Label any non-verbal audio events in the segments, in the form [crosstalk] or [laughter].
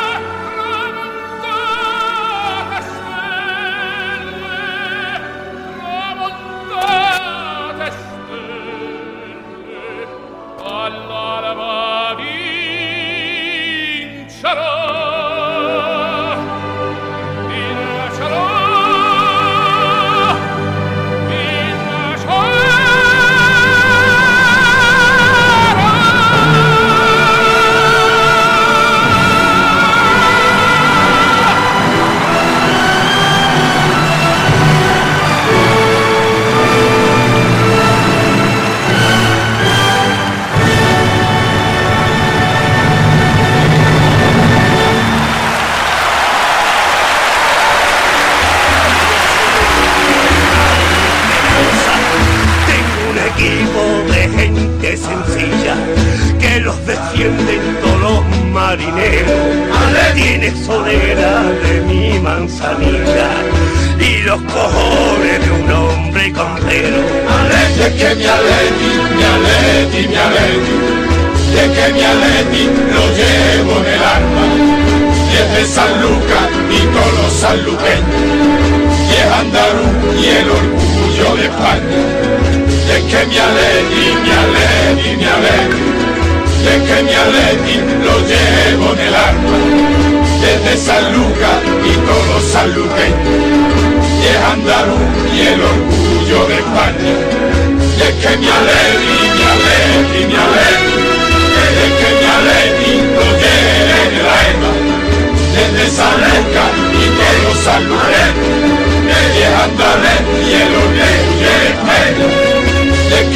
进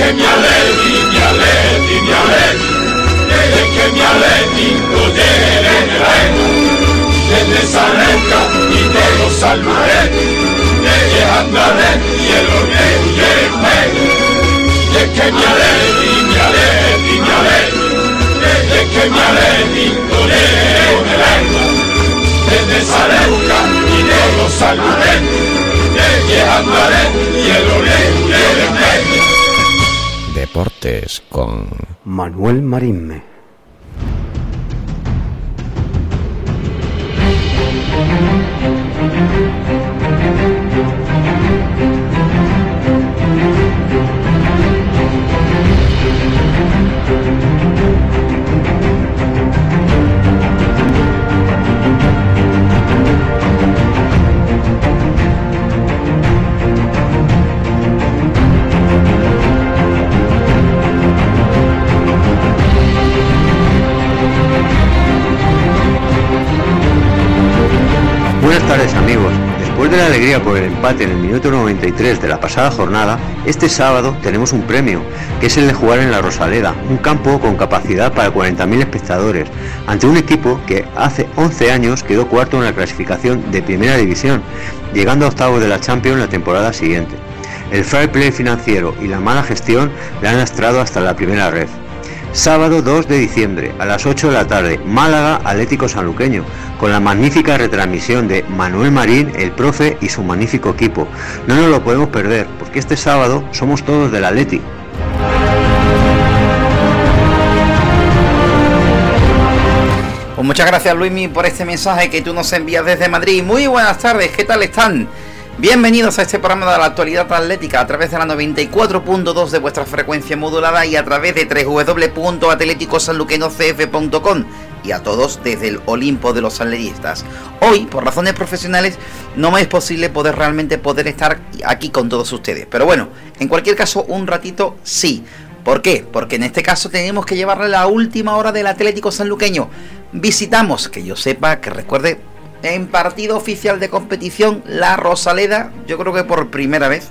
que mi alleni, mi alleni, mi alleni, vede che mi alleni godere nell'eco, desde Salenca y luego San Mareni, desde Andalén y el Oreo y el Pego, de que mi alleni, mi alleni, mi alleni, vede che mi alleni godere nell'eco, desde Salenca y luego San Mareni, desde Andalén y el Oreo y el Pego, Deportes con Manuel Marinme. En el minuto 93 de la pasada jornada, este sábado tenemos un premio, que es el de jugar en la Rosaleda, un campo con capacidad para 40.000 espectadores, ante un equipo que hace 11 años quedó cuarto en la clasificación de Primera División, llegando a octavos de la Champions la temporada siguiente. El fair play financiero y la mala gestión le han lastrado hasta la primera red. Sábado 2 de diciembre, a las 8 de la tarde, Málaga Atlético Sanluqueño, con la magnífica retransmisión de Manuel Marín, el profe y su magnífico equipo. No nos lo podemos perder, porque este sábado somos todos del Atleti. Pues muchas gracias Luismi por este mensaje que tú nos envías desde Madrid. Muy buenas tardes, ¿qué tal están? Bienvenidos a este programa de la actualidad atlética a través de la 94.2 de vuestra frecuencia modulada y a través de www.atléticosanluquenocf.com y a todos desde el Olimpo de los atletistas. Hoy, por razones profesionales, no me es posible poder realmente poder estar aquí con todos ustedes. Pero bueno, en cualquier caso, un ratito sí. ¿Por qué? Porque en este caso tenemos que llevarle la última hora del Atlético Sanluqueño. Visitamos, que yo sepa, que recuerde en partido oficial de competición, la Rosaleda, yo creo que por primera vez,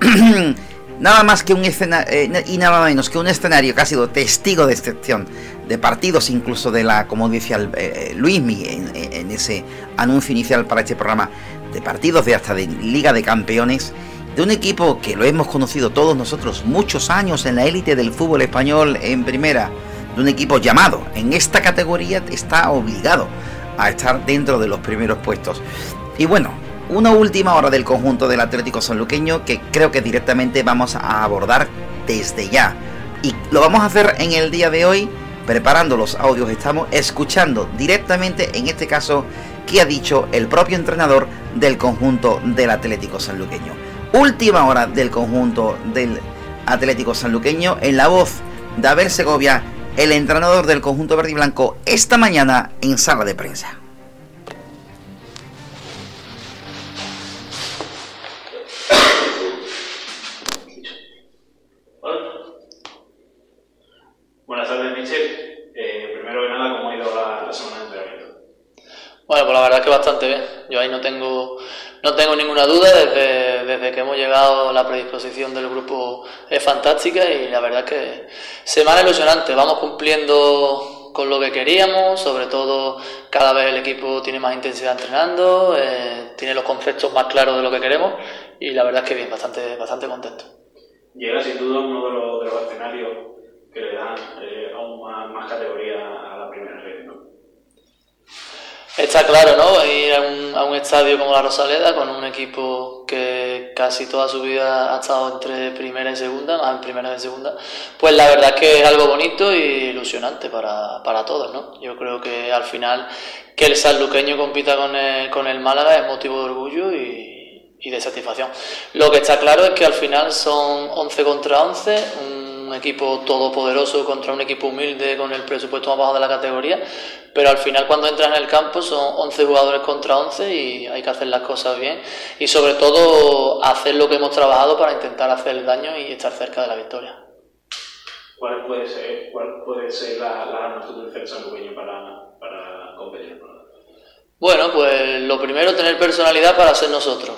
[clears throat] nada más que un escenario, eh, y nada menos que un escenario que ha sido testigo de excepción de partidos, incluso de la, como decía eh, Luis en, en ese anuncio inicial para este programa, de partidos de hasta de Liga de Campeones de un equipo que lo hemos conocido todos nosotros muchos años en la élite del fútbol español en primera, de un equipo llamado en esta categoría está obligado a estar dentro de los primeros puestos. Y bueno, una última hora del conjunto del Atlético Sanluqueño que creo que directamente vamos a abordar desde ya. Y lo vamos a hacer en el día de hoy, preparando los audios, estamos escuchando directamente, en este caso, qué ha dicho el propio entrenador del conjunto del Atlético Sanluqueño. Última hora del conjunto del Atlético Sanluqueño en la voz de Abel Segovia, el entrenador del conjunto verde y blanco, esta mañana en sala de prensa. Bastante bien. Yo ahí no tengo, no tengo ninguna duda. Desde, desde que hemos llegado, la predisposición del grupo es fantástica y la verdad es que semana ilusionante. Vamos cumpliendo con lo que queríamos, sobre todo cada vez el equipo tiene más intensidad entrenando, eh, tiene los conceptos más claros de lo que queremos y la verdad es que bien, bastante, bastante contento. Llega sin duda uno de los, escenarios que le dan eh, aún más, categoría a la primera red, ¿no? Está claro, ¿no? Ir a un, a un, estadio como la Rosaleda con un equipo que casi toda su vida ha estado entre primera y segunda, más en primera y segunda, pues la verdad es que es algo bonito y ilusionante para, para todos, ¿no? Yo creo que al final que el sanluqueño compita con el, con el Málaga es motivo de orgullo y, y de satisfacción. Lo que está claro es que al final son 11 contra 11, un equipo todopoderoso contra un equipo humilde con el presupuesto más bajo de la categoría, pero al final cuando entras en el campo son 11 jugadores contra 11 y hay que hacer las cosas bien y sobre todo hacer lo que hemos trabajado para intentar hacer el daño y estar cerca de la victoria. ¿Cuál puede ser, cuál puede ser la, la arma que utiliza el para, para competir? Bueno, pues lo primero tener personalidad para ser nosotros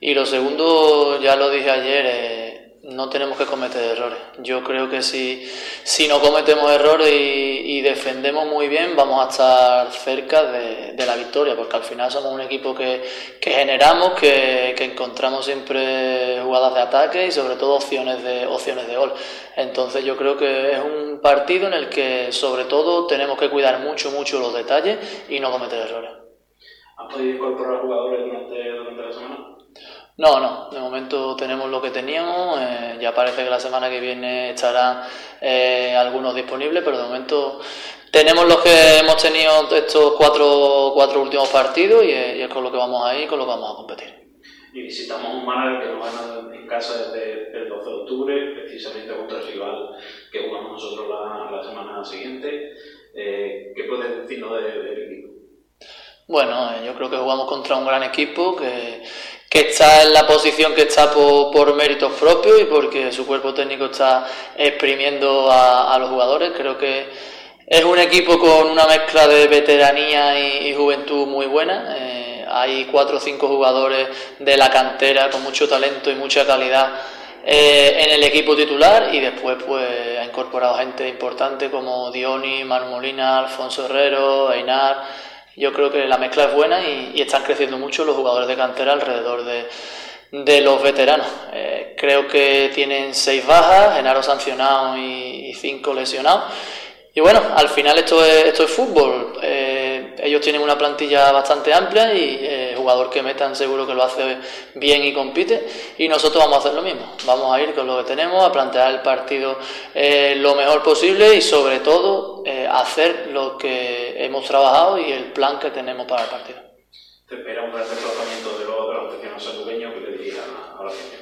y lo segundo, ya lo dije ayer, eh, no tenemos que cometer errores. Yo creo que si, si no cometemos errores y, defendemos muy bien, vamos a estar cerca de, la victoria, porque al final somos un equipo que, generamos, que, encontramos siempre jugadas de ataque y sobre todo opciones de, opciones de gol. Entonces yo creo que es un partido en el que sobre todo tenemos que cuidar mucho, mucho los detalles y no cometer errores. ¿Has podido incorporar jugadores durante, durante la semana? No, no, de momento tenemos lo que teníamos, eh, ya parece que la semana que viene estarán eh, algunos disponibles, pero de momento tenemos los que hemos tenido estos cuatro, cuatro últimos partidos y, es con lo que vamos a ir y con lo que vamos a competir. Y visitamos un Málaga que nos van en casa desde el 12 de octubre, precisamente contra el rival que jugamos nosotros la, semana siguiente. Eh, ¿Qué puedes decirnos del equipo? Bueno, yo creo que jugamos contra un gran equipo que que está en la posición que está por, méritos propios y porque su cuerpo técnico está exprimiendo a, los jugadores. Creo que es un equipo con una mezcla de veteranía y, juventud muy buena. Eh, hay cuatro o cinco jugadores de la cantera con mucho talento y mucha calidad eh, en el equipo titular y después pues ha incorporado gente importante como Dioni, Manu Molina, Alfonso Herrero, Einar yo creo que la mezcla es buena y, están creciendo mucho los jugadores de cantera alrededor de, los veteranos. Eh, creo que tienen seis bajas, Genaro sancionado y, cinco lesionados. Y bueno, al final esto es, esto es fútbol. Eh, ellos tienen una plantilla bastante amplia y eh, jugador que metan seguro que lo hace bien y compite. Y nosotros vamos a hacer lo mismo. Vamos a ir con lo que tenemos, a plantear el partido lo mejor posible y sobre todo hacer lo que hemos trabajado y el plan que tenemos para el partido. ¿Te espera un gran desplazamiento de los, aficionados que le diría a, la gente?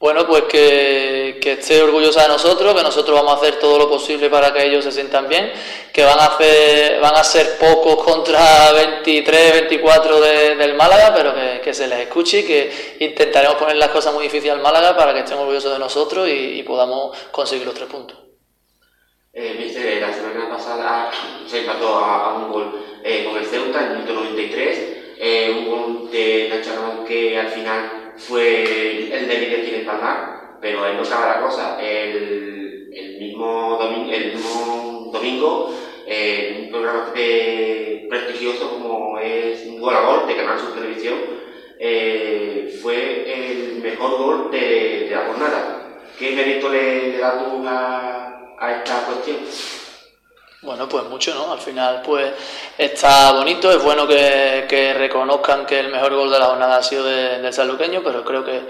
Bueno, pues que, que, esté orgullosa de nosotros, que nosotros vamos a hacer todo lo posible para que ellos se sientan bien, que van a hacer, van a ser pocos contra 23, 24 del Málaga, pero que, que, se les escuche y que intentaremos poner las cosas muy difíciles al Málaga para que estén orgullosos de nosotros y, y podamos conseguir los tres puntos. Eh, la semana pasada se empató a, un gol eh, con el Ceuta en el minuto 93, eh, un gol de Nacho Ramón que al final fue el de líder quien empalmar, pero ahí no estaba la cosa. El, el, mismo domingo, el mismo domingo eh, un programa prestigioso como es gol a gol de Canal Sur Televisión, eh, fue el mejor gol de, la jornada. ¿Qué mérito le, le da tú a, a esta cuestión? Bueno, pues mucho, ¿no? Al final, pues está bonito, es bueno que, reconozcan que el mejor gol de la jornada ha sido del saluqueño, pero creo que,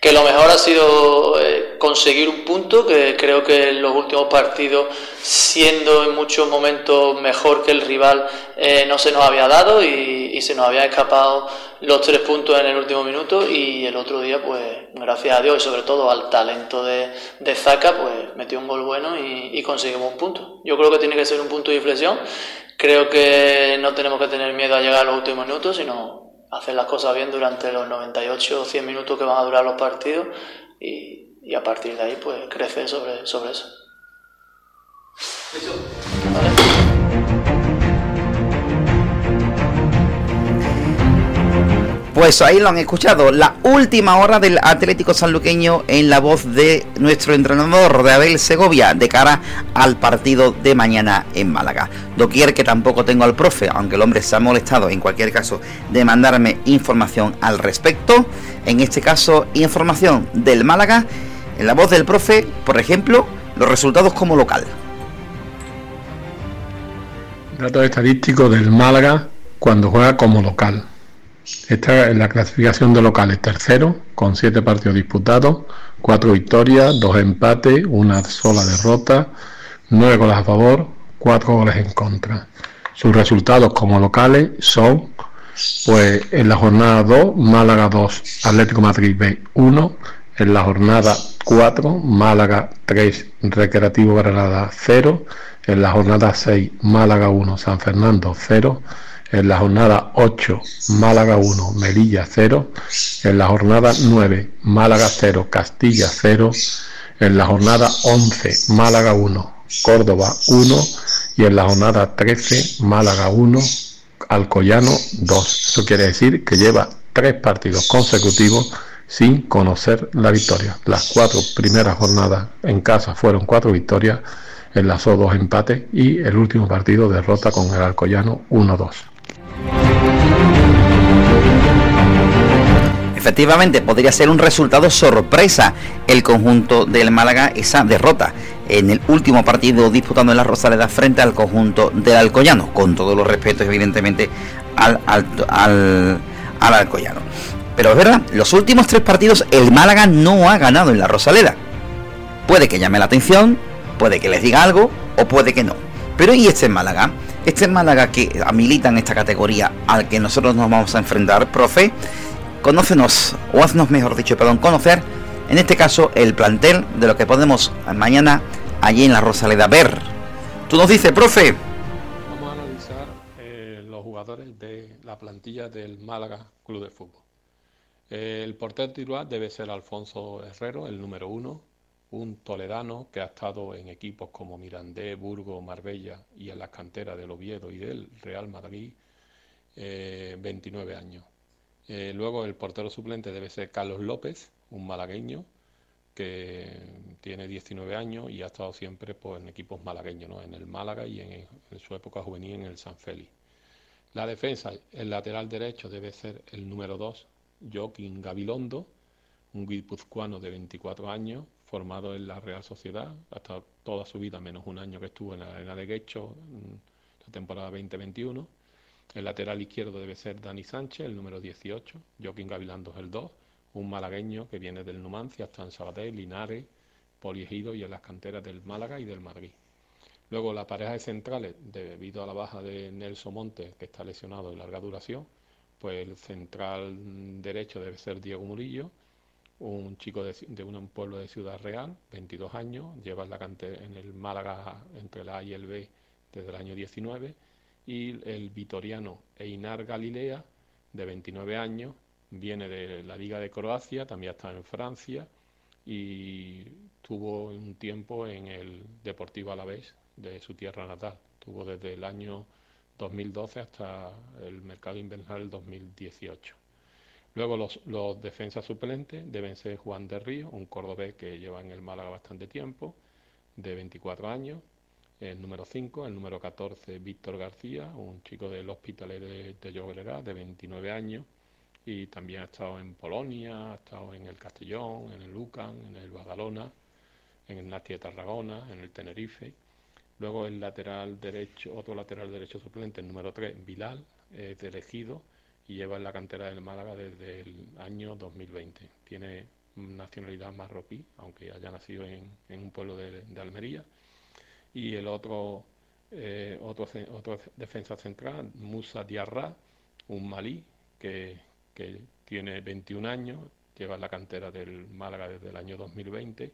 que lo mejor ha sido eh, conseguir un punto, que creo que en los últimos partidos, siendo en muchos momentos mejor que el rival, eh, no se nos había dado y, se nos había escapado los tres puntos en el último minuto y el otro día, pues gracias a Dios y sobre todo al talento de, de Zaka, pues metió un gol bueno y, y conseguimos un punto. Yo creo que tiene que ser un punto de inflexión. Creo que no tenemos que tener miedo a llegar a los últimos minutos, sino hacer las cosas bien durante los 98 o 100 minutos que van a durar los partidos y, y a partir de ahí pues crecer sobre, sobre eso. Pues ahí lo han escuchado, la última hora del Atlético Sanluqueño en la voz de nuestro entrenador de Abel Segovia de cara al partido de mañana en Málaga. Doquier que tampoco tengo al profe, aunque el hombre se ha molestado en cualquier caso de mandarme información al respecto. En este caso, información del Málaga en la voz del profe, por ejemplo, los resultados como local. Datos estadísticos del Málaga cuando juega como local. Está en la clasificación de locales tercero, con siete partidos disputados, cuatro victorias, dos empates, una sola derrota, nueve goles a favor, cuatro goles en contra. Sus resultados como locales son, pues en la jornada 2, Málaga 2, Atlético Madrid B 1, en la jornada 4, Málaga 3, Recreativo Granada 0, en la jornada 6, Málaga 1, San Fernando 0, en la jornada 8, Málaga 1, Melilla 0. En la jornada 9, Málaga 0, Castilla 0. En la jornada 11, Málaga 1, Córdoba 1. Y en la jornada 13, Málaga 1, Alcoyano 2. Eso quiere decir que lleva tres partidos consecutivos sin conocer la victoria. Las cuatro primeras jornadas en casa fueron cuatro victorias, enlazó dos empates y el último partido derrota con el Alcoyano 1-2. Efectivamente, podría ser un resultado sorpresa el conjunto del Málaga, esa derrota en el último partido disputando en la Rosaleda frente al conjunto del Alcoyano, con todos los respetos evidentemente al, al, al, Alcoyano. Pero es verdad, los últimos tres partidos el Málaga no ha ganado en la Rosaleda. Puede que llame la atención, puede que les diga algo o puede que no. Pero ¿y este Málaga? Este Málaga que milita en esta categoría al que nosotros nos vamos a enfrentar, profe, conócenos, o haznos mejor dicho, perdón, conocer, en este caso, el plantel de lo que podemos mañana allí en la Rosaleda ver. Tú nos dices, profe. Vamos a analizar eh, los jugadores de la plantilla del Málaga Club de Fútbol. el portero titular debe ser Alfonso Herrero, el número uno, un toledano que ha estado en equipos como Mirandé, Burgo, Marbella y en las canteras del Oviedo y del Real Madrid, 29 eh, años. Eh, luego el portero suplente debe ser Carlos López, un malagueño que tiene 19 años y ha estado siempre pues, en equipos malagueños, ¿no? en el Málaga y en, su época juvenil en el San Félix. La defensa, el lateral derecho debe ser el número 2, Joaquín Gabilondo, un guipuzcoano de 24 años, formado en la Real Sociedad, hasta toda su vida, menos un año que estuvo en la Arena de Guecho, la temporada 2021. El lateral izquierdo debe ser Dani Sánchez, el número 18, Joaquín Gavilando es el 2, un malagueño que viene del Numancia, hasta en Sabadell, Linares, Poliegido y en las canteras del Málaga y del Madrid. Luego la pareja de centrales, debido a la baja de Nelson Montes, que está lesionado de larga duración, pues el central derecho debe ser Diego Murillo, un chico de, un pueblo de Ciudad Real, 22 años, lleva la en el Málaga entre la A y el B desde el año 19, y el vitoriano Einar Galilea, de 29 años, viene de la Liga de Croacia, también está en Francia y tuvo un tiempo en el Deportivo Alavés de su tierra natal. Tuvo desde el año 2012 hasta el mercado invernal del 2018. Luego los, defensas suplentes deben ser Juan de Río, un cordobés que lleva en el Málaga bastante tiempo, de 24 años. el número 5, el número 14 Víctor García, un chico del Hospital de, de Llobregat de 29 años y también ha estado en Polonia, ha estado en el Castellón, en el Lucan, en el Badalona, en el Nati de Tarragona, en el Tenerife. Luego el lateral derecho, otro lateral derecho suplente, el número 3, Bilal, es elegido y lleva en la cantera del Málaga desde el año 2020. Tiene nacionalidad marroquí, aunque haya nacido en, un pueblo de Almería y el otro, eh, otro, otro, defensa central, Musa Diarra, un malí que, que tiene 21 años, lleva la cantera del Málaga desde el año 2020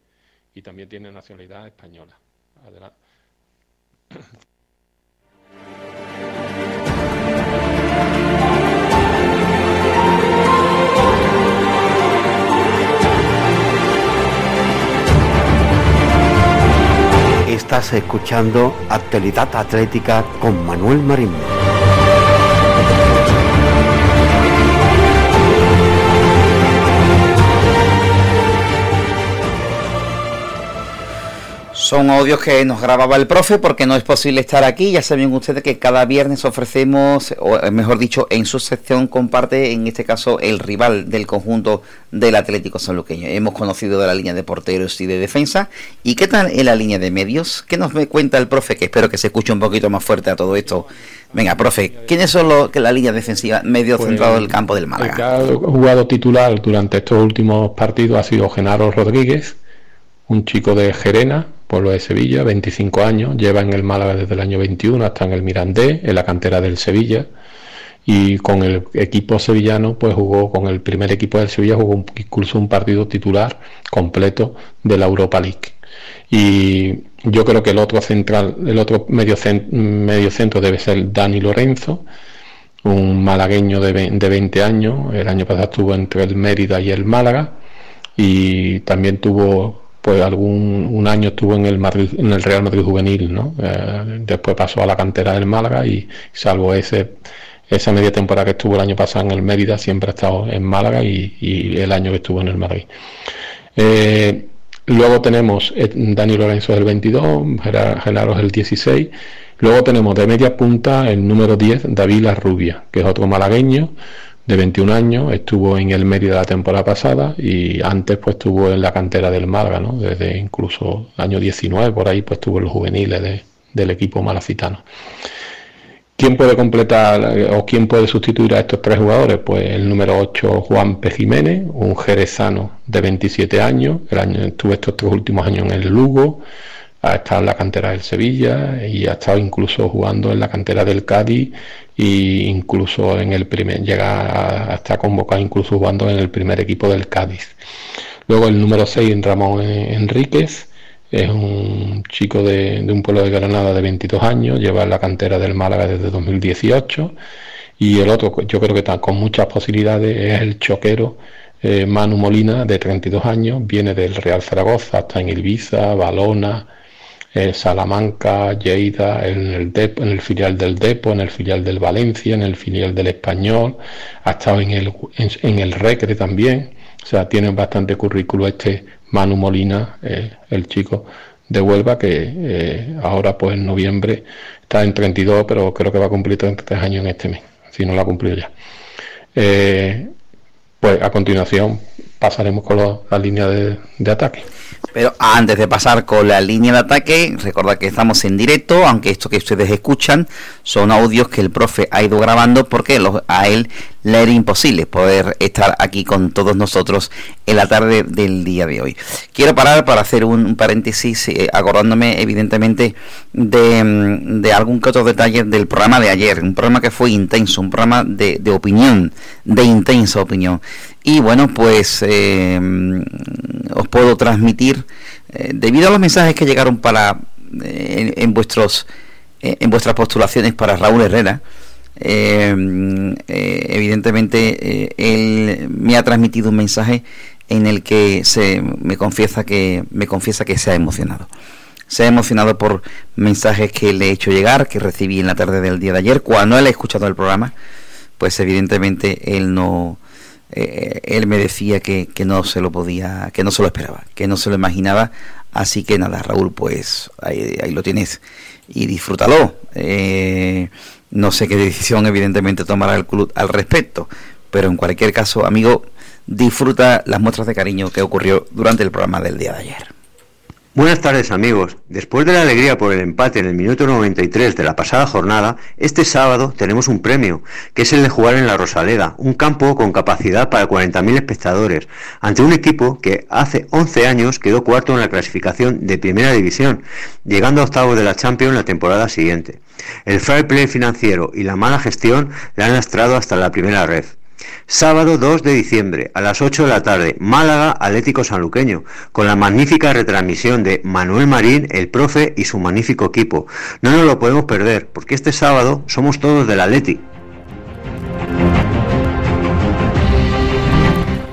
y también tiene nacionalidad española. Adelante. [coughs] Estás escuchando Actualidad Atlética con Manuel Marín. Son audios que nos grababa el profe porque no es posible estar aquí. Ya saben ustedes que cada viernes ofrecemos, o eh, mejor dicho, en su sección comparte, en este caso, el rival del conjunto del Atlético Sanluqueño. Hemos conocido de la línea de porteros y de defensa. ¿Y qué tal en la línea de medios? ¿Qué nos cuenta el profe? Que espero que se escuche un poquito más fuerte a todo esto. Venga, profe, ¿quiénes son los que la línea defensiva medio pues, centrado del campo del Málaga? El que ha jugado titular durante estos últimos partidos ha sido Genaro Rodríguez, un chico de Gerena pueblo de Sevilla, 25 años, lleva en el Málaga desde el año 21 hasta en el Mirandé, en la cantera del Sevilla, y con el equipo sevillano, pues jugó con el primer equipo del Sevilla, jugó incluso un partido titular completo de la Europa League. Y yo creo que el otro central, el otro medio, medio centro debe ser Dani Lorenzo, un malagueño de, de 20 años, el año pasado estuvo entre el Mérida y el Málaga, y también tuvo pues algún un año estuvo en el Madrid, en el Real Madrid juvenil, ¿no? Eh, después pasó a la cantera del Málaga y salvo ese esa media temporada que estuvo el año pasado en el Mérida siempre ha estado en Málaga y, el año que estuvo en el Madrid. Eh, luego tenemos eh, Dani Lorenzo del 22, Genaro el 16. Luego tenemos de media punta el número 10, David La que es otro malagueño, de 21 años, estuvo en el Mérida la temporada pasada y antes pues estuvo en la cantera del Málaga, ¿no? Desde incluso año 19 por ahí pues estuvo en los juveniles del equipo malacitano. ¿Quién puede completar eh, o quién puede sustituir a estos tres jugadores? Pues el número 8, Juan P. Jiménez, un jerezano de 27 años, el año, estuvo estos tres últimos años en el Lugo, ha estado en la cantera del Sevilla y ha estado incluso jugando en la cantera del Cádiz e incluso en el primer llega a estar convocado incluso jugando en el primer equipo del Cádiz. Luego el número 6 Ramón Enríquez es un chico de, un pueblo de Granada de 22 años, lleva en la cantera del Málaga desde 2018 y el otro yo creo que está con muchas posibilidades es el choquero eh, Manu Molina de 32 años, viene del Real Zaragoza, hasta en Ibiza, Balona, Salamanca, Lleida, en el, filial del Depo, en el filial del Valencia, en el filial del Español, ha estado en el, en, el Recre también, o sea, tiene bastante currículo este Manu Molina, el chico de Huelva, que eh, ahora pues en noviembre está en 32, pero creo que va a cumplir 33 años en este mes, si no lo ha cumplido ya. Eh, pues a continuación pasaremos con la línea de ataque. Pero antes de pasar con la línea de ataque, recordad que estamos en directo, aunque esto que ustedes escuchan son audios que el profe ha ido grabando porque a él le era imposible poder estar aquí con todos nosotros en la tarde del día de hoy. Quiero parar para hacer un paréntesis, eh, acordándome evidentemente de, mm, de, algún que otro detalle del programa de ayer, un programa que fue intenso, un programa de, de opinión, de intensa opinión. Y bueno, pues eh, os puedo transmitir, eh, debido a los mensajes que llegaron para en, vuestros en vuestras postulaciones para Raúl Herrera, eh, eh, evidentemente eh, él me ha transmitido un mensaje en el que se me confiesa que me confiesa que se ha emocionado. Se ha emocionado por mensajes que le he hecho llegar, que recibí en la tarde del día de ayer. Cuando él ha escuchado el programa, pues evidentemente él no, él me decía que, que, no se lo podía, que no se lo esperaba, que no se lo imaginaba Así que nada, Raúl, pues ahí, lo tienes y disfrútalo. Eh, no sé qué decisión evidentemente tomará el club al respecto, pero en cualquier caso, amigo, disfruta las muestras de cariño que ocurrió durante el programa del día de ayer. Buenas tardes amigos. Después de la alegría por el empate en el minuto 93 de la pasada jornada, este sábado tenemos un premio, que es el de jugar en la Rosaleda, un campo con capacidad para 40.000 espectadores, ante un equipo que hace 11 años quedó cuarto en la clasificación de Primera División, llegando a octavos de la Champions la temporada siguiente. El fair play financiero y la mala gestión le han lastrado hasta la primera red. Sábado 2 de diciembre a las 8 de la tarde, Málaga Atlético Sanluqueño, con la magnífica retransmisión de Manuel Marín, el profe y su magnífico equipo. No nos lo podemos perder, porque este sábado somos todos del Atleti.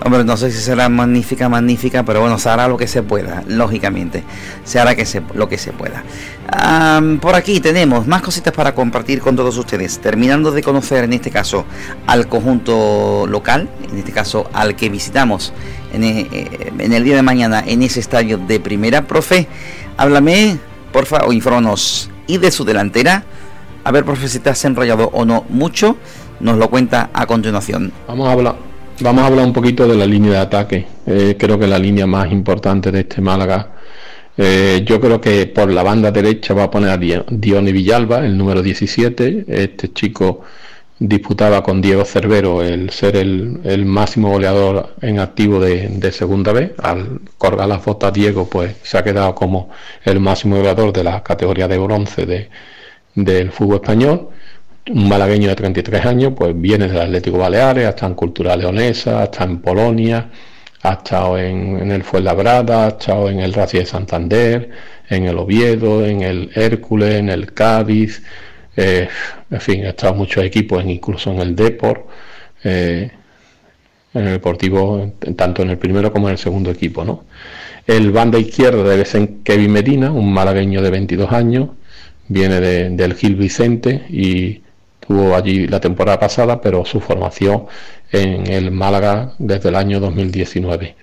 Hombre, no sé si será magnífica, magnífica, pero bueno, se hará lo que se pueda, lógicamente. Se hará que se, lo que se pueda. por aquí tenemos más cositas para compartir con todos ustedes. Terminando de conocer en este caso al conjunto local, en este caso al que visitamos en, eh, el día de mañana en ese estadio de primera. Profe, háblame, porfa, o infórmanos. Y de su delantera, a ver, profe, si te has enrollado o no mucho, nos lo cuenta a continuación. Vamos a hablar Vamos a hablar un poquito de la línea de ataque. Eh, creo que la línea más importante de este Málaga. Eh, yo creo que por la banda derecha va a poner a Dione Villalba, el número 17. Este chico disputaba con Diego Cervero el ser el, máximo goleador en activo de, segunda vez. Al colgar las botas Diego, pues se ha quedado como el máximo goleador de la categoría de bronce de, del fútbol español un malagueño de 33 años, pues viene del Atlético Baleares, ha estado en Cultura Leonesa, ha estado en Polonia, ha estado en, el Fuenlabrada, ha estado en el Racing de Santander, en el Oviedo, en el Hércules, en el Cádiz, eh, en fin, ha estado en muchos equipos, incluso en el Deport, eh, en el Deportivo, tanto en el primero como en el segundo equipo, ¿no? El banda izquierda debe ser Kevin Medina, un malagueño de 22 años, viene del Gil Vicente y Estuvo allí la temporada pasada, pero su formación en el Málaga desde el año 2019.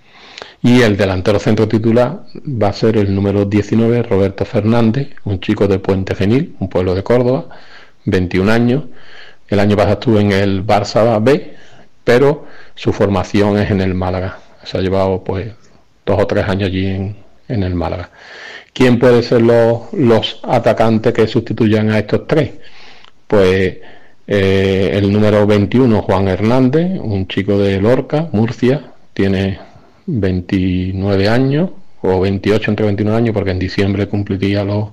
Y el delantero centro titular va a ser el número 19, Roberto Fernández, un chico de Puente Genil, un pueblo de Córdoba, 21 años. El año pasado estuvo en el Barça B, pero su formación es en el Málaga. Se ha llevado pues dos o tres años allí en, el Málaga. ¿Quién puede ser los atacantes que sustituyan a estos tres? Pues eh, el número 21, Juan Hernández, un chico de Lorca, Murcia, tiene 29 años, o 28 entre 29 años, porque en diciembre cumpliría los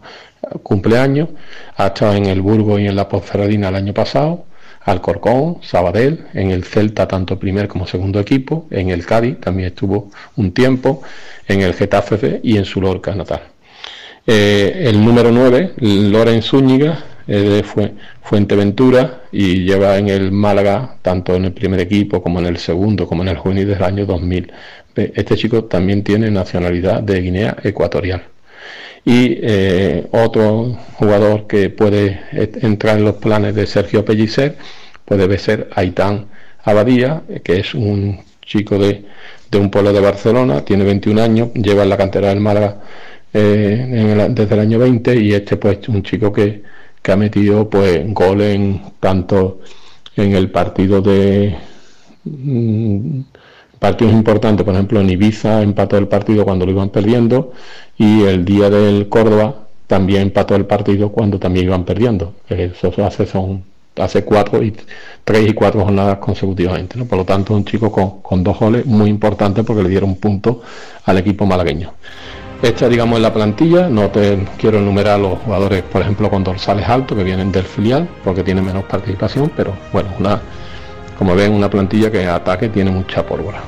cumpleaños. Ha estado en el Burgo y en la Ponferradina el año pasado, Alcorcón, Sabadell, en el Celta tanto primer como segundo equipo, en el Cádiz también estuvo un tiempo, en el Getafe y en su Lorca natal. Eh, el número 9, Loren Zúñiga, de Fuenteventura y lleva en el Málaga, tanto en el primer equipo como en el segundo, como en el juvenil del año 2000. Este chico también tiene nacionalidad de Guinea Ecuatorial. Y eh, otro jugador que puede entrar en los planes de Sergio Pellicer, debe ser Aitán Abadía, que es un chico de, un pueblo de Barcelona, tiene 21 años, lleva en la cantera del Málaga eh, desde el año 20 y este pues un chico que, que ha metido pues goles en tanto en el partido de mm, partidos importantes, por ejemplo en Ibiza empató el partido cuando lo iban perdiendo y el día del Córdoba también empató el partido cuando también iban perdiendo. Eso hace son hace cuatro y tres y cuatro jornadas consecutivamente, ¿no? Por lo tanto, un chico con, con dos goles muy importantes porque le dieron punto al equipo malagueño. Esta, digamos, es la plantilla. No te quiero enumerar los jugadores, por ejemplo, con dorsales altos que vienen del filial, porque tienen menos participación, pero bueno, una, como ven, una plantilla que ataque tiene mucha pólvora.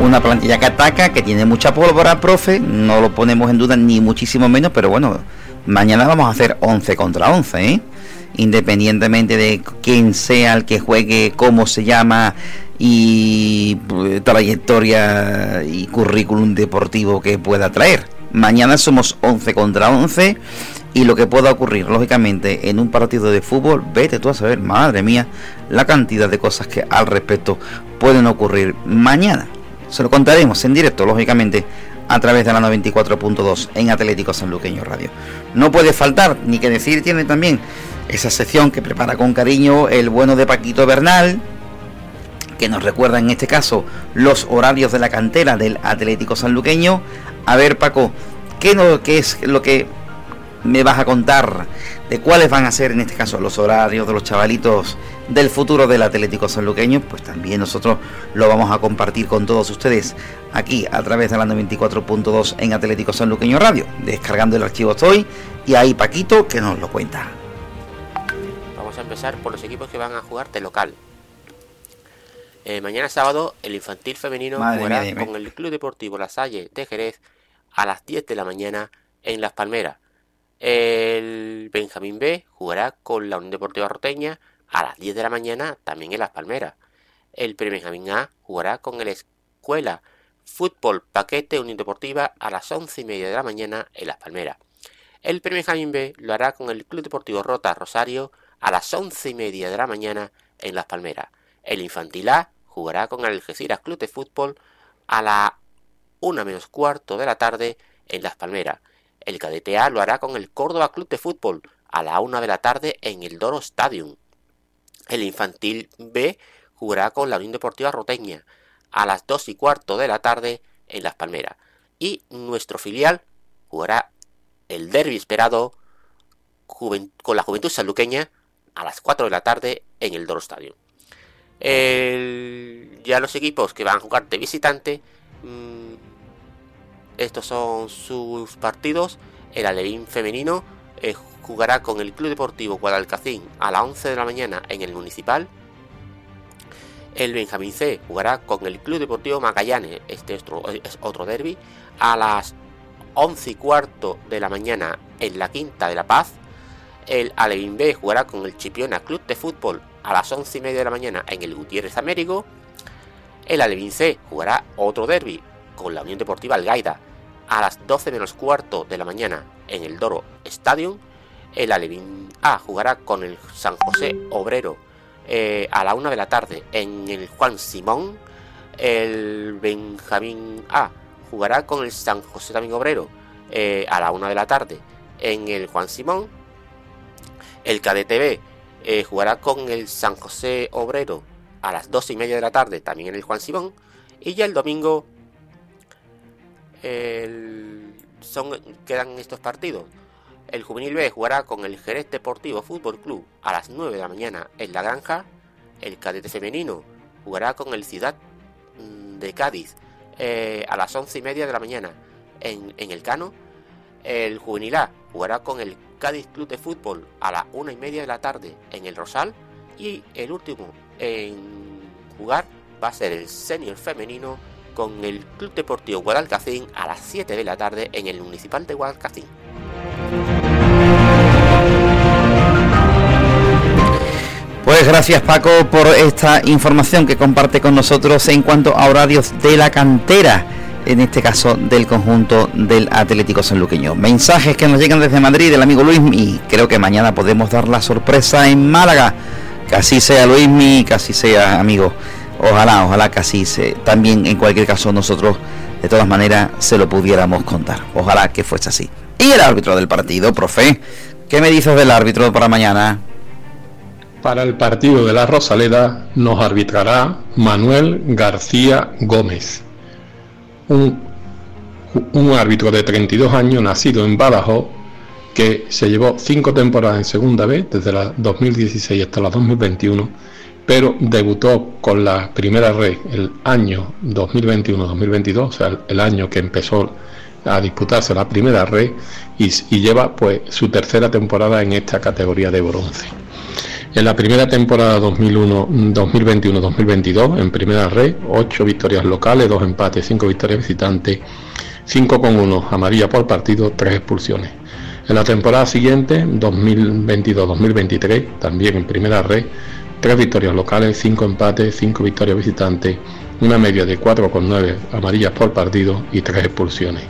Una plantilla que ataca, que tiene mucha pólvora, profe, no lo ponemos en duda ni muchísimo menos, pero bueno, mañana vamos a hacer 11 contra 11, ¿eh? independientemente de quién sea el que juegue, cómo se llama y eh, trayectoria y currículum deportivo que pueda traer. Mañana somos 11 contra 11 y lo que pueda ocurrir, lógicamente, en un partido de fútbol, vete tú a saber, madre mía, la cantidad de cosas que al respecto pueden ocurrir mañana. Se lo contaremos en directo, lógicamente, a través de la 94.2 en Atlético Sanluqueño Radio. No puede faltar, ni que decir, tiene también esa sección que prepara con cariño el bueno de Paquito Bernal, que nos recuerda en este caso los horarios de la cantera del Atlético Sanluqueño. A ver, Paco, ¿qué, no, es lo que me vas a contar de cuáles van a ser en este caso los horarios de los chavalitos del futuro del Atlético Sanluqueño? Pues también nosotros lo vamos a compartir con todos ustedes aquí a través de la 94.2 en Atlético Sanluqueño Radio, descargando el archivo estoy y ahí Paquito que nos lo cuenta. Vamos a empezar por los equipos que van a jugar de local. Eh, mañana sábado, el infantil femenino jugará con el Club Deportivo La Salle de Jerez a las 10 de la mañana en Las Palmeras. El Benjamín B jugará con la Unión Deportiva Roteña a las 10 de la mañana también en Las Palmeras. El Benjamín A jugará con el Escuela Fútbol Paquete Unión Deportiva a las 11 y media de la mañana en Las Palmeras. El Benjamín B lo hará con el Club Deportivo Rota Rosario a las 11 y media de la mañana en Las Palmeras. El Infantil A jugará con Algeciras Club de Fútbol a la 1 menos cuarto de la tarde en Las Palmeras. El Cadete A lo hará con el Córdoba Club de Fútbol a la 1 de la tarde en el Doro Stadium. El Infantil B jugará con la Unión Deportiva Roteña a las 2 y cuarto de la tarde en Las Palmeras. Y nuestro filial jugará el derby esperado con la Juventud Sanluqueña a las 4 de la tarde en el Doro Stadium ya los equipos que van a jugar de visitante, mm, estos son sus partidos. El Alevín femenino eh, jugará con el Club Deportivo Guadalcacín a las 11 de la mañana en el Municipal. El Benjamín C jugará con el Club Deportivo Magallanes, este es otro, es otro derby, a las 11 y cuarto de la mañana en la Quinta de la Paz. El Alevín B jugará con el Chipiona Club de Fútbol a las 11 y media de la mañana en el Gutiérrez Américo. El Alevín C jugará otro derby con la Unión Deportiva Algaida a las 12 menos cuarto de la mañana en el Doro Stadium. El Alevín A jugará con el San José Obrero eh, a la 1 de la tarde en el Juan Simón. El Benjamín A jugará con el San José también Obrero eh, a la 1 de la tarde en el Juan Simón. El KDTV eh, jugará con el San José Obrero a las 2 y media de la tarde, también en el Juan Simón. Y ya el domingo son, quedan estos partidos. El Juvenil B jugará con el Jerez Deportivo Fútbol Club a las 9 de la mañana en La Granja. El cadete femenino jugará con el Ciudad mm, de Cádiz eh, a las 11 y media de la mañana en, en el Cano. El Juvenil A jugará con el Cádiz Club de Fútbol a las una y media de la tarde en el Rosal y el último en jugar va a ser el senior femenino con el Club Deportivo Guadalcacín a las 7 de la tarde en el Municipal de Guadalcacín. Pues gracias Paco por esta información que comparte con nosotros en cuanto a horarios de la cantera en este caso del conjunto del Atlético Sanluqueño. Mensajes que nos llegan desde Madrid del amigo Luis y creo que mañana podemos dar la sorpresa en Málaga. Que así sea Luismi, que así sea amigo. Ojalá, ojalá que así sea. También en cualquier caso nosotros de todas maneras se lo pudiéramos contar. Ojalá que fuese así. Y el árbitro del partido, profe, ¿qué me dices del árbitro para mañana? Para el partido de la Rosaleda nos arbitrará Manuel García Gómez un, árbitro de 32 años nacido en Badajoz que se llevó cinco temporadas en segunda vez, desde la 2016 hasta la 2021, pero debutó con la primera red el año 2021-2022, o sea, el año que empezó a disputarse la primera red y, y lleva pues su tercera temporada en esta categoría de bronce. En la primera temporada 2021-2022, en primera red, 8 victorias locales, 2 empates, 5 victorias visitantes, 5 con 1 amarilla por partido, 3 expulsiones. En la temporada siguiente, 2022-2023, también en primera red, 3 victorias locales, 5 empates, 5 victorias visitantes, una media de 4,9 amarillas por partido y 3 expulsiones.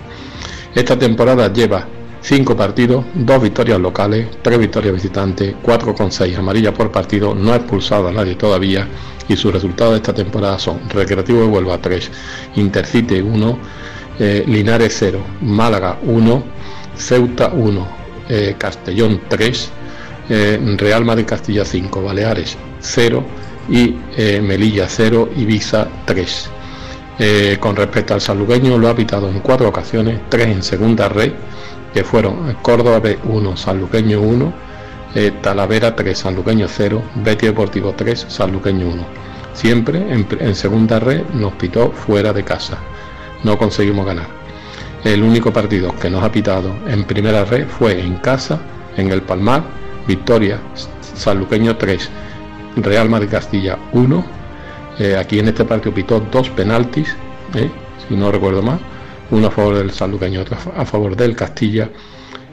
Esta temporada lleva 5 partidos, 2 victorias locales, 3 victorias visitantes, 4 con 6 amarillas por partido, no ha expulsado a nadie todavía y sus resultados de esta temporada son Recreativo de Huelva 3, Intercity 1, eh, Linares 0, Málaga 1, Ceuta 1, eh, Castellón 3, eh, Real Madrid Castilla 5, Baleares 0 y Melilla 0, Ibiza 3. con respecto al salugueño lo ha pitado en cuatro ocasiones, tres en segunda red, que fueron Córdoba B 1, Sanluqueño 1, Talavera 3, Sanluqueño 0, Betty Deportivo 3, Sanluqueño 1. Siempre en segunda red nos pitó fuera de casa no conseguimos ganar. El único partido que nos ha pitado en primera red fue en casa, en el Palmar, victoria Sanluqueño 3, Real Madrid Castilla 1. Eh, aquí en este partido pitó dos penaltis, eh, si no recuerdo mal, uno a favor del Sanluqueño, otro a favor del Castilla.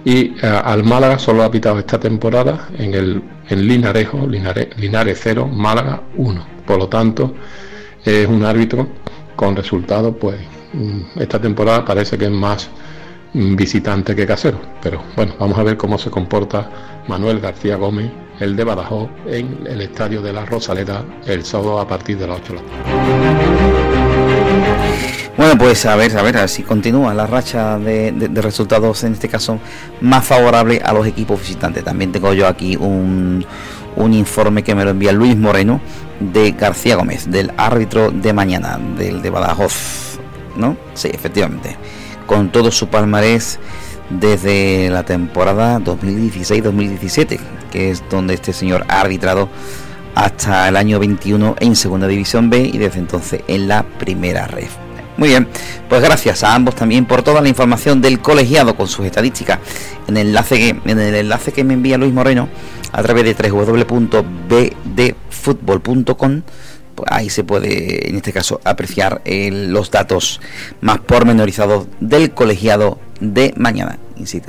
Y eh, al Málaga solo ha pitado esta temporada en el en Linarejo, Linares 0, Málaga 1. Por lo tanto, es un árbitro con resultados pues Mm, esta temporada parece que es más mm, visitante que casero. Pero bueno, vamos a ver cómo se comporta Manuel García Gómez, el de Badajoz, en el estadio de la Rosaleda el sábado a partir de las 8 de la Bueno, pues a ver, a ver, si continúa la racha de, resultados, en este caso, más favorable a los equipos visitantes. También tengo yo aquí un, un informe que me lo envía Luis Moreno de García Gómez, del árbitro de mañana, del de Badajoz. ¿no? Sí, efectivamente. Con todo su palmarés desde la temporada 2016-2017, que es donde este señor ha arbitrado hasta el año 21 en Segunda División B y desde entonces en la Primera Red. Muy bien, pues gracias a ambos también por toda la información del colegiado con sus estadísticas en el enlace que, en el enlace que me envía Luis Moreno a través de www.bdfutbol.com pues ahí se puede, en este caso, apreciar eh, los datos más pormenorizados del colegiado de mañana.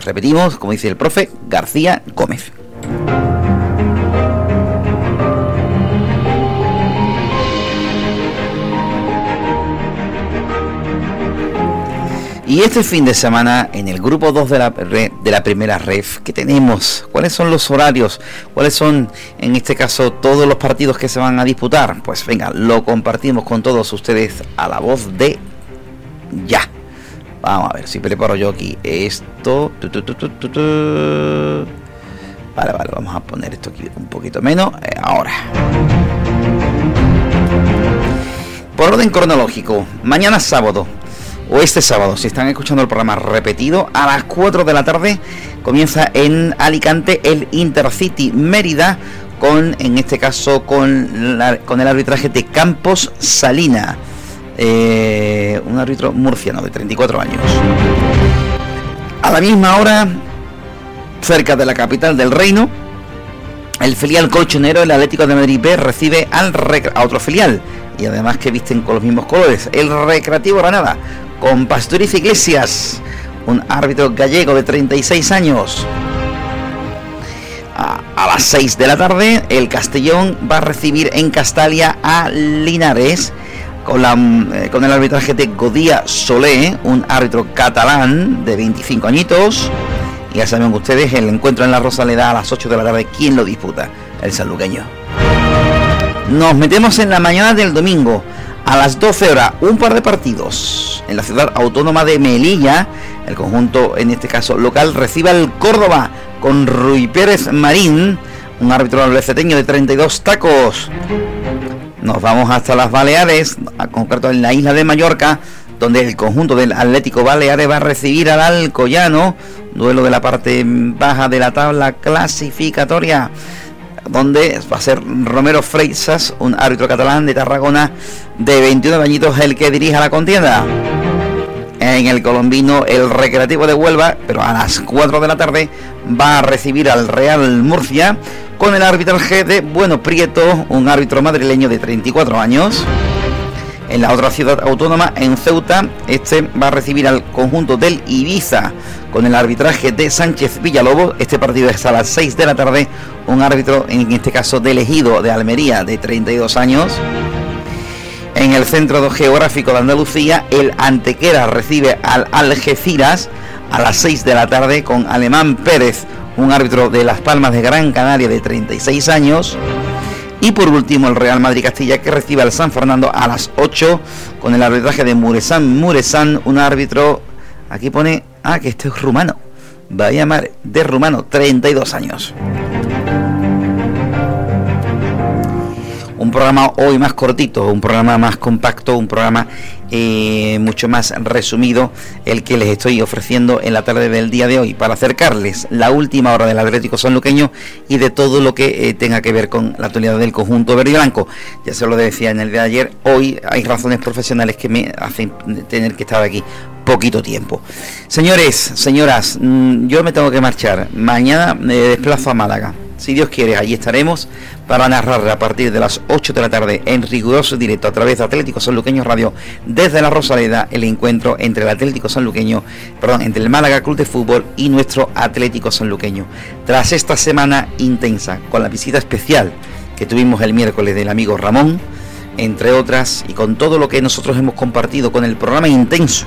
Repetimos, como dice el profe, García Gómez. Y este fin de semana, en el grupo 2 de la, de la primera ref, ¿qué tenemos? ¿Cuáles son los horarios? ¿Cuáles son, en este caso, todos los partidos que se van a disputar? Pues venga, lo compartimos con todos ustedes a la voz de ya. Vamos a ver si preparo yo aquí esto. vale, vale, vamos a poner esto aquí un poquito menos. Eh, ahora. Por orden cronológico, mañana sábado, o este sábado, si están escuchando el programa repetido, a las 4 de la tarde comienza en Alicante el Intercity Mérida con, en este caso, con, con el arbitraje de Campos Salina, eh, un árbitro murciano de 34 años. A la misma hora, cerca de la capital del reino, el filial colchonero, el Atlético de Madrid B, recibe al a otro filial, y además que visten con los mismos colores, el Recreativo Granada, con Pastoriz Iglesias, un árbitro gallego de 36 años. A, las 6 de la tarde, el Castellón va a recibir en Castalia a Linares con, la, eh, con el arbitraje de Godía Solé, un árbitro catalán de 25 añitos. Y ya saben ustedes, el encuentro en la Rosaleda a las 8 de la tarde, ¿quién lo disputa? El saluqueño. Nos metemos en la mañana del domingo a las 12 horas un par de partidos en la ciudad autónoma de Melilla. El conjunto, en este caso local, recibe al Córdoba con Rui Pérez Marín, un árbitro albeceteño de 32 tacos. Nos vamos hasta las Baleares, a concreto en la isla de Mallorca, donde el conjunto del Atlético Baleares va a recibir al Alcoyano, duelo de la parte baja de la tabla clasificatoria donde va a ser Romero Freixas, un árbitro catalán de Tarragona de 21 añitos, el que dirija la contienda. En el colombino, el Recreativo de Huelva, pero a las 4 de la tarde, va a recibir al Real Murcia con el arbitraje de Bueno Prieto, un árbitro madrileño de 34 años. En la otra ciudad autónoma, en Ceuta, este va a recibir al conjunto del Ibiza con el arbitraje de Sánchez Villalobos. Este partido es a las 6 de la tarde. Un árbitro, en este caso de elegido de Almería, de 32 años. en el centro geográfico de Andalucía. El Antequera recibe al Algeciras a las 6 de la tarde con Alemán Pérez, un árbitro de Las Palmas de Gran Canaria de 36 años. Y por último el Real Madrid Castilla que recibe al San Fernando a las 8 con el arbitraje de Muresan Muresan, un árbitro, aquí pone, ah, que este es rumano, va a llamar de rumano, 32 años. un programa hoy más cortito, un programa más compacto, un programa eh, mucho más resumido, el que les estoy ofreciendo en la tarde del día de hoy, para acercarles la última hora del Atlético Sanluqueño y de todo lo que eh, tenga que ver con la actualidad del conjunto verde y blanco. Ya se lo decía en el día de ayer, hoy hay razones profesionales que me hacen tener que estar aquí poquito tiempo. Señores, señoras, mm, yo me tengo que marchar. Mañana me desplazo a Málaga. Si Dios quiere, allí estaremos para narrar a partir de las 8 de la tarde en riguroso directo a través de Atlético Sanluqueño Radio desde la Rosaleda el encuentro entre el Atlético Sanluqueño, perdón, entre el Málaga Club de Fútbol y nuestro Atlético Sanluqueño. Tras esta semana intensa con la visita especial que tuvimos el miércoles del amigo Ramón, entre otras, y con todo lo que nosotros hemos compartido con el programa intenso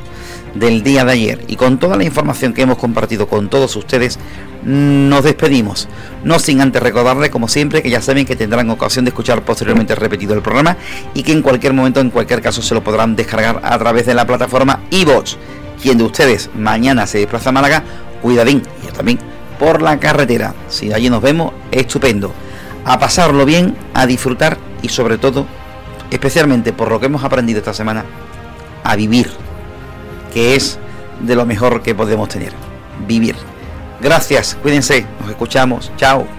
del día de ayer y con toda la información que hemos compartido con todos ustedes, nos despedimos. No sin antes recordarles, como siempre, que ya saben que tendrán ocasión de escuchar posteriormente repetido el programa y que en cualquier momento, en cualquier caso, se lo podrán descargar a través de la plataforma iVoox. Quien de ustedes mañana se desplaza a Málaga, cuidadín, y yo también, por la carretera. Si allí nos vemos, estupendo. A pasarlo bien, a disfrutar y sobre todo, especialmente por lo que hemos aprendido esta semana, a vivir que es de lo mejor que podemos tener, vivir. Gracias, cuídense, nos escuchamos, chao.